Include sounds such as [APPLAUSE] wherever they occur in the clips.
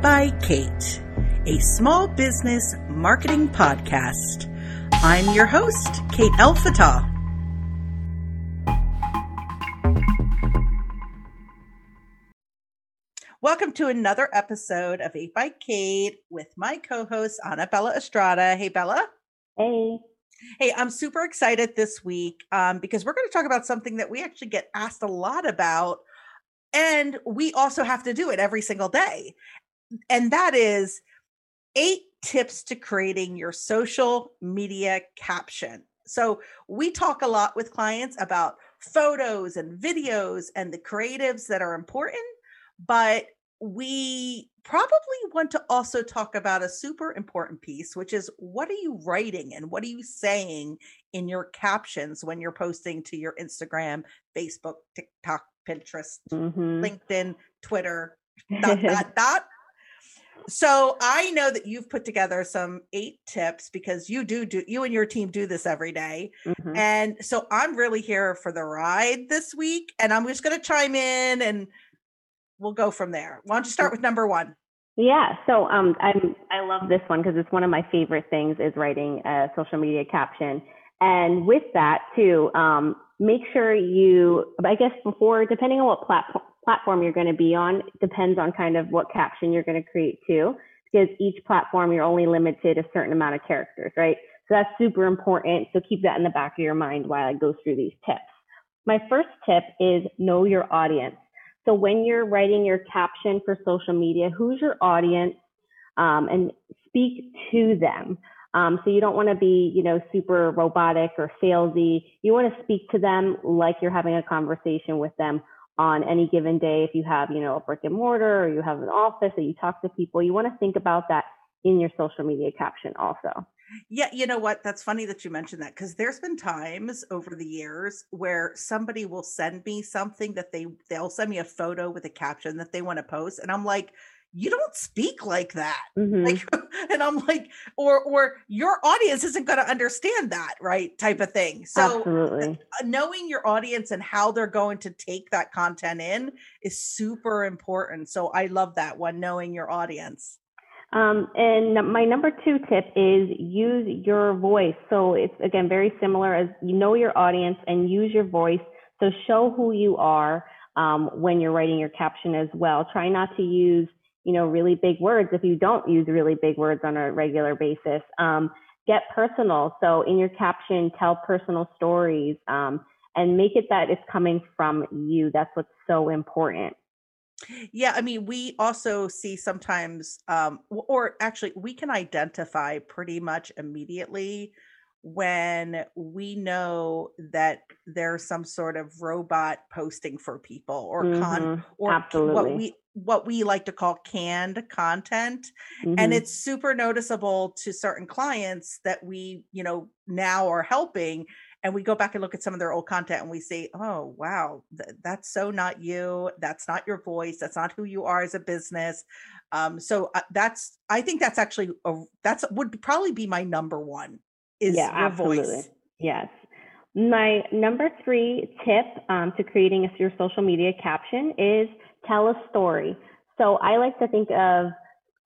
by Kate, a small business marketing podcast. I'm your host, Kate Elfatah. Welcome to another episode of 8 by Kate with my co-host Anna Bella Estrada. Hey Bella. Hey. Hey, I'm super excited this week um, because we're going to talk about something that we actually get asked a lot about and we also have to do it every single day. And that is eight tips to creating your social media caption. So, we talk a lot with clients about photos and videos and the creatives that are important, but we probably want to also talk about a super important piece, which is what are you writing and what are you saying in your captions when you're posting to your Instagram, Facebook, TikTok, Pinterest, mm-hmm. LinkedIn, Twitter, dot, [LAUGHS] dot, dot. So I know that you've put together some eight tips because you do do you and your team do this every day. Mm-hmm. And so I'm really here for the ride this week and I'm just going to chime in and we'll go from there. Why don't you start with number 1? Yeah, so um I'm I love this one because it's one of my favorite things is writing a social media caption. And with that too, um, make sure you, I guess before, depending on what platform, platform you're going to be on, depends on kind of what caption you're going to create too, because each platform you're only limited a certain amount of characters, right? So that's super important. So keep that in the back of your mind while I go through these tips. My first tip is know your audience. So when you're writing your caption for social media, who's your audience? Um, and speak to them. Um, so you don't want to be, you know, super robotic or salesy. You want to speak to them like you're having a conversation with them on any given day. If you have, you know, a brick and mortar or you have an office that you talk to people, you want to think about that in your social media caption also. Yeah, you know what? That's funny that you mentioned that because there's been times over the years where somebody will send me something that they they'll send me a photo with a caption that they want to post, and I'm like, you don't speak like that mm-hmm. like [LAUGHS] and i'm like or or your audience isn't going to understand that right type of thing so Absolutely. knowing your audience and how they're going to take that content in is super important so i love that one knowing your audience um, and my number two tip is use your voice. So it's again very similar as you know your audience and use your voice. So show who you are um, when you're writing your caption as well. Try not to use you know, really big words if you don't use really big words on a regular basis. Um, get personal. So in your caption, tell personal stories um, and make it that it's coming from you. That's what's so important. Yeah, I mean, we also see sometimes, um, or actually, we can identify pretty much immediately when we know that there's some sort of robot posting for people or mm-hmm. con or Absolutely. what we what we like to call canned content mm-hmm. and it's super noticeable to certain clients that we you know now are helping and we go back and look at some of their old content and we say oh wow th- that's so not you that's not your voice that's not who you are as a business um so uh, that's i think that's actually a, that's would probably be my number one is yeah, your absolutely. voice yes my number three tip um, to creating a, your social media caption is tell a story. So I like to think of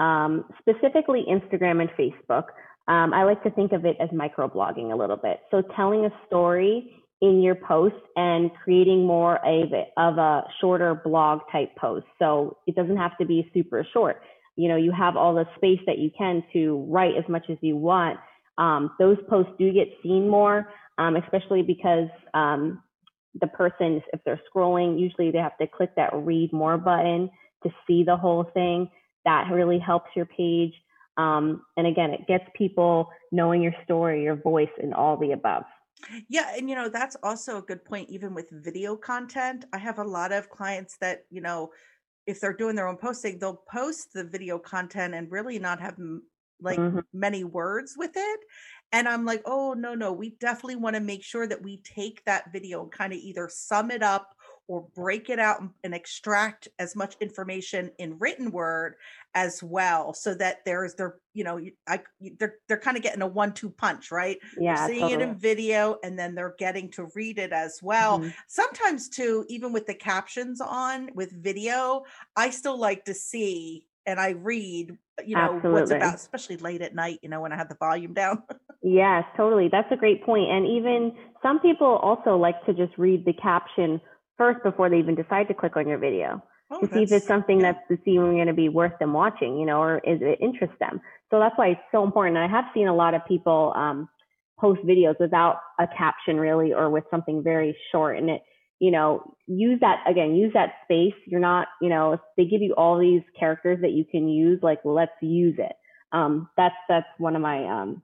um, specifically Instagram and Facebook. Um, I like to think of it as microblogging a little bit. So telling a story in your post and creating more of a, of a shorter blog type post. So it doesn't have to be super short. You know, you have all the space that you can to write as much as you want. Um, those posts do get seen more, um, especially because um, the person, if they're scrolling, usually they have to click that read more button to see the whole thing. That really helps your page. Um, and again, it gets people knowing your story, your voice, and all the above. Yeah, and you know, that's also a good point, even with video content. I have a lot of clients that, you know, if they're doing their own posting, they'll post the video content and really not have like mm-hmm. many words with it. And I'm like, oh, no, no, we definitely want to make sure that we take that video and kind of either sum it up or break it out and extract as much information in written word as well so that there's they're you know I, they're they're kind of getting a one-two punch right yeah they're seeing totally. it in video and then they're getting to read it as well mm-hmm. sometimes too even with the captions on with video i still like to see and I read, you know, Absolutely. what's about, especially late at night, you know, when I have the volume down. [LAUGHS] yes, totally. That's a great point. And even some people also like to just read the caption first before they even decide to click on your video oh, to see if it's something yeah. that's even going to be worth them watching, you know, or is it interest them. So that's why it's so important. And I have seen a lot of people um, post videos without a caption really, or with something very short, and it you know, use that again, use that space. You're not, you know, if they give you all these characters that you can use, like let's use it. Um, that's that's one of my um,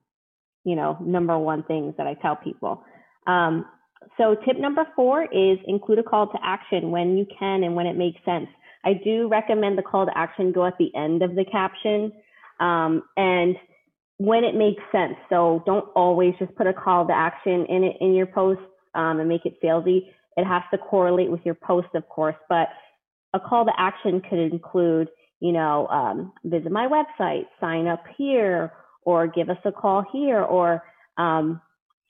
you know, number one things that I tell people. Um, so tip number four is include a call to action when you can and when it makes sense. I do recommend the call to action go at the end of the caption um, and when it makes sense. So don't always just put a call to action in it in your posts um, and make it salesy. It has to correlate with your post, of course, but a call to action could include, you know, um, visit my website, sign up here, or give us a call here, or um,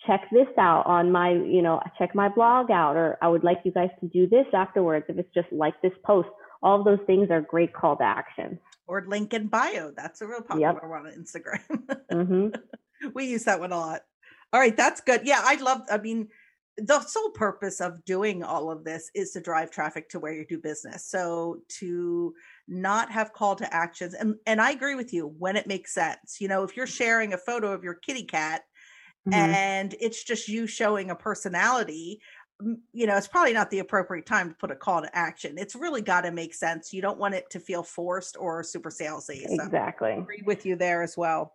check this out on my, you know, check my blog out, or I would like you guys to do this afterwards. If it's just like this post, all of those things are great call to action. Or link in bio. That's a real popular yep. one on Instagram. mm-hmm. [LAUGHS] We use that one a lot. All right, that's good. Yeah, I love. I mean, the sole purpose of doing all of this is to drive traffic to where you do business. So to not have call to actions and and I agree with you when it makes sense. You know, if you're sharing a photo of your kitty cat mm-hmm. and it's just you showing a personality, you know, it's probably not the appropriate time to put a call to action. It's really got to make sense. You don't want it to feel forced or super salesy. So exactly. I agree with you there as well.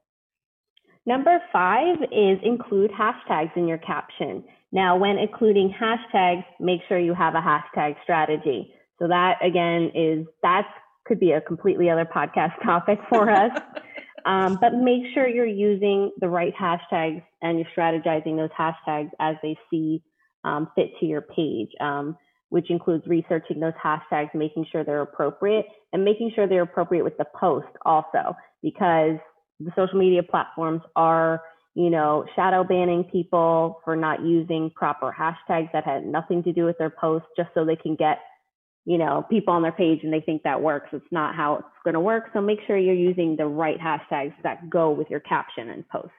Number five is include hashtags in your caption. Now, when including hashtags, make sure you have a hashtag strategy. So that again is that could be a completely other podcast [LAUGHS] topic for us. [LAUGHS] um, but make sure you're using the right hashtags and you're strategizing those hashtags as they see um, fit to your page, um, which includes researching those hashtags, making sure they're appropriate, and making sure they're appropriate with the post also, because the social media platforms are you know, shadow banning people for not using proper hashtags that had nothing to do with their post just so they can get, you know, people on their page and they think that works. It's not how it's going to work. So make sure you're using the right hashtags that go with your caption and post.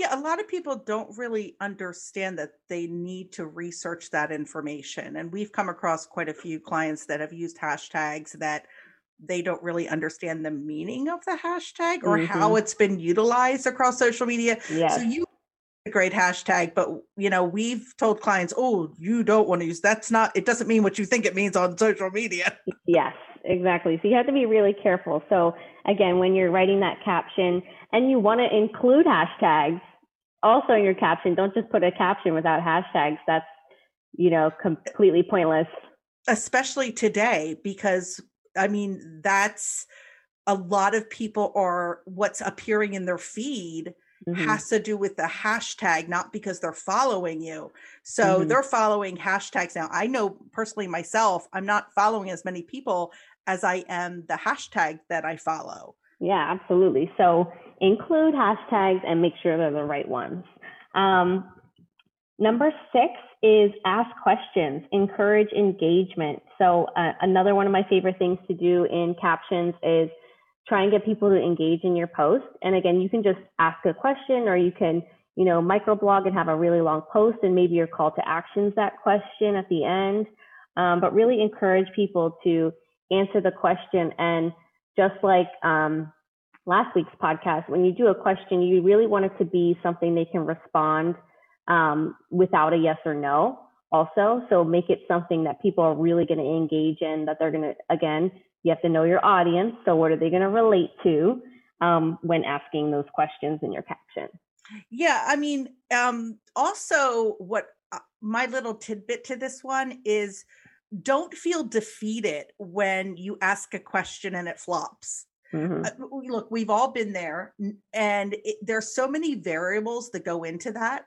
Yeah, a lot of people don't really understand that they need to research that information. And we've come across quite a few clients that have used hashtags that they don't really understand the meaning of the hashtag or mm-hmm. how it's been utilized across social media. Yes. So you a great hashtag, but you know, we've told clients, oh, you don't want to use that's not it doesn't mean what you think it means on social media. Yes, exactly. So you have to be really careful. So again, when you're writing that caption and you want to include hashtags also in your caption, don't just put a caption without hashtags. That's you know, completely pointless especially today because I mean, that's a lot of people are what's appearing in their feed mm-hmm. has to do with the hashtag, not because they're following you. So mm-hmm. they're following hashtags now. I know personally myself, I'm not following as many people as I am the hashtag that I follow. Yeah, absolutely. So include hashtags and make sure they're the right ones. Um, number six is ask questions, encourage engagement. So uh, another one of my favorite things to do in captions is try and get people to engage in your post. And again, you can just ask a question or you can, you know, microblog and have a really long post and maybe your call to actions that question at the end. Um, but really encourage people to answer the question. And just like um, last week's podcast, when you do a question, you really want it to be something they can respond um, without a yes or no also. So make it something that people are really going to engage in, that they're going to, again, you have to know your audience. So what are they going to relate to um, when asking those questions in your caption? Yeah, I mean, um, also what uh, my little tidbit to this one is don't feel defeated when you ask a question and it flops. Mm-hmm. Uh, look, we've all been there, and it, there's so many variables that go into that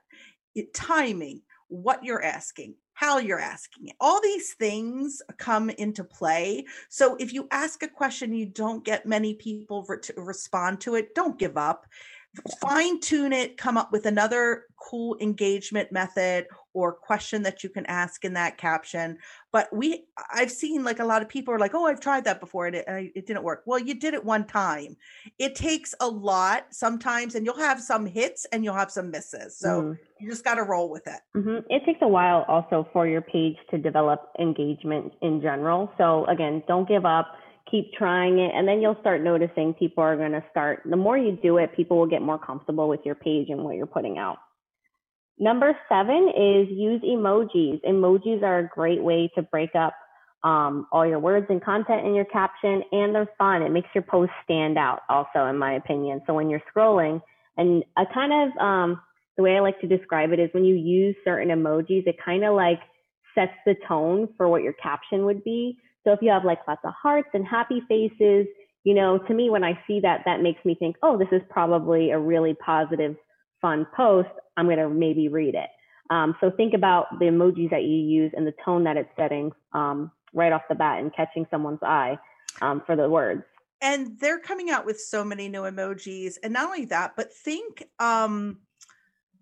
timing, what you're asking, how you're asking it. All these things come into play. So if you ask a question, you don't get many people re- to respond to it, don't give up. Fine tune it, come up with another cool engagement method or question that you can ask in that caption. But we, I've seen like a lot of people are like, oh, I've tried that before and it, it didn't work. Well, you did it one time. It takes a lot sometimes, and you'll have some hits and you'll have some misses. So mm. you just got to roll with it. Mm-hmm. It takes a while also for your page to develop engagement in general. So again, don't give up keep trying it and then you'll start noticing people are going to start the more you do it people will get more comfortable with your page and what you're putting out. Number seven is use emojis. Emojis are a great way to break up um, all your words and content in your caption and they're fun. It makes your post stand out also in my opinion. So when you're scrolling and a kind of um, the way i like to describe it is when you use certain emojis it kind of like sets the tone for what your caption would be so if you have like lots of hearts and happy faces, you know, to me, when I see that, that makes me think, oh, this is probably a really positive, fun post. I'm going to maybe read it. Um, so think about the emojis that you use and the tone that it's setting um, right off the bat and catching someone's eye um, for the words. And they're coming out with so many new emojis. And not only that, but think um,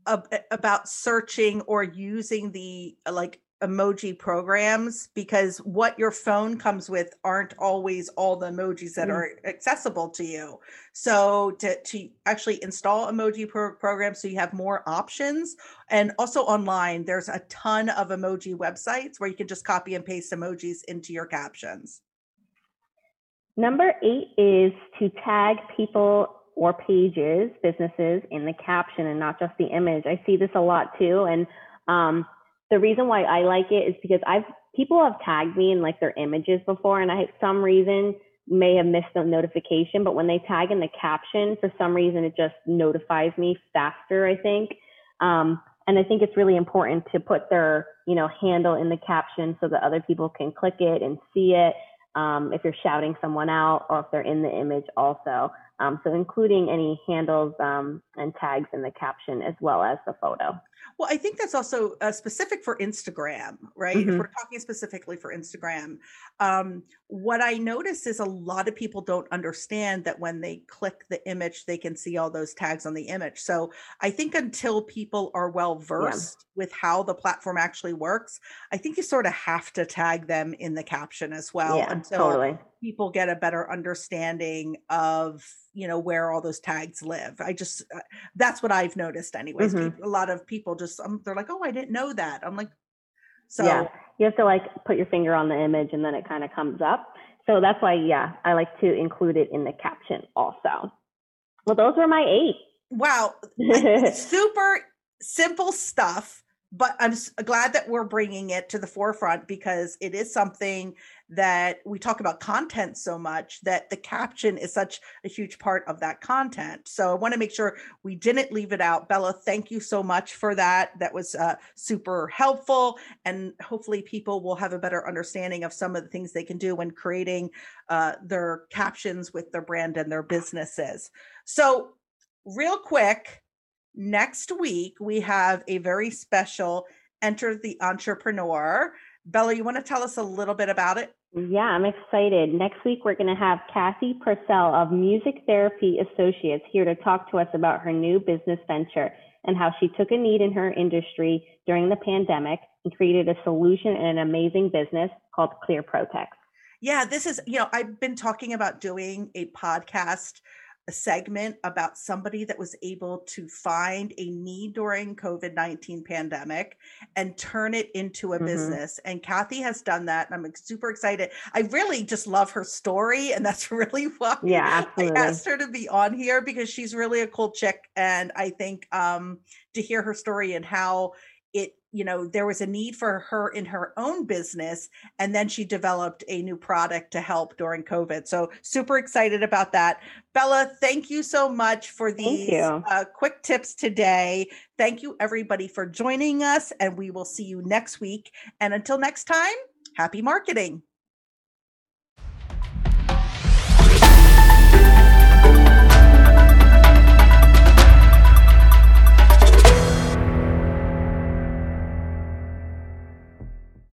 about searching or using the like emoji programs because what your phone comes with aren't always all the emojis that mm. are accessible to you. So to, to actually install emoji pro- programs so you have more options and also online there's a ton of emoji websites where you can just copy and paste emojis into your captions. Number 8 is to tag people or pages, businesses in the caption and not just the image. I see this a lot too and um, the reason why I like it is because I've people have tagged me in like their images before, and I some reason may have missed a notification, but when they tag in the caption, for some reason it just notifies me faster. I think, um, and I think it's really important to put their you know handle in the caption so that other people can click it and see it. Um, if you're shouting someone out or if they're in the image also. Um, so including any handles um, and tags in the caption as well as the photo. Well, I think that's also uh, specific for Instagram, right? Mm-hmm. If we're talking specifically for Instagram, um, what I notice is a lot of people don't understand that when they click the image, they can see all those tags on the image. So I think until people are well versed yeah. with how the platform actually works, I think you sort of have to tag them in the caption as well yeah, until totally. people get a better understanding of you know where all those tags live. I just uh, that's what i've noticed anyways mm-hmm. people, a lot of people just um, they're like oh i didn't know that. I'm like so yeah you have to like put your finger on the image and then it kind of comes up. So that's why yeah i like to include it in the caption also. Well those were my eight. Wow. [LAUGHS] Super simple stuff but I'm glad that we're bringing it to the forefront because it is something that we talk about content so much that the caption is such a huge part of that content. So I want to make sure we didn't leave it out. Bella, thank you so much for that. That was uh, super helpful. And hopefully, people will have a better understanding of some of the things they can do when creating uh, their captions with their brand and their businesses. So, real quick, next week we have a very special Enter the Entrepreneur. Bella, you want to tell us a little bit about it? Yeah, I'm excited. Next week, we're going to have Kathy Purcell of Music Therapy Associates here to talk to us about her new business venture and how she took a need in her industry during the pandemic and created a solution and an amazing business called Clear Protex. Yeah, this is, you know, I've been talking about doing a podcast a segment about somebody that was able to find a need during COVID-19 pandemic and turn it into a mm-hmm. business. And Kathy has done that. And I'm super excited. I really just love her story. And that's [LAUGHS] really why yeah, absolutely. I asked her to be on here because she's really a cool chick. And I think um, to hear her story and how it you know there was a need for her in her own business and then she developed a new product to help during covid. So super excited about that. Bella thank you so much for these uh, quick tips today. Thank you everybody for joining us and we will see you next week. And until next time happy marketing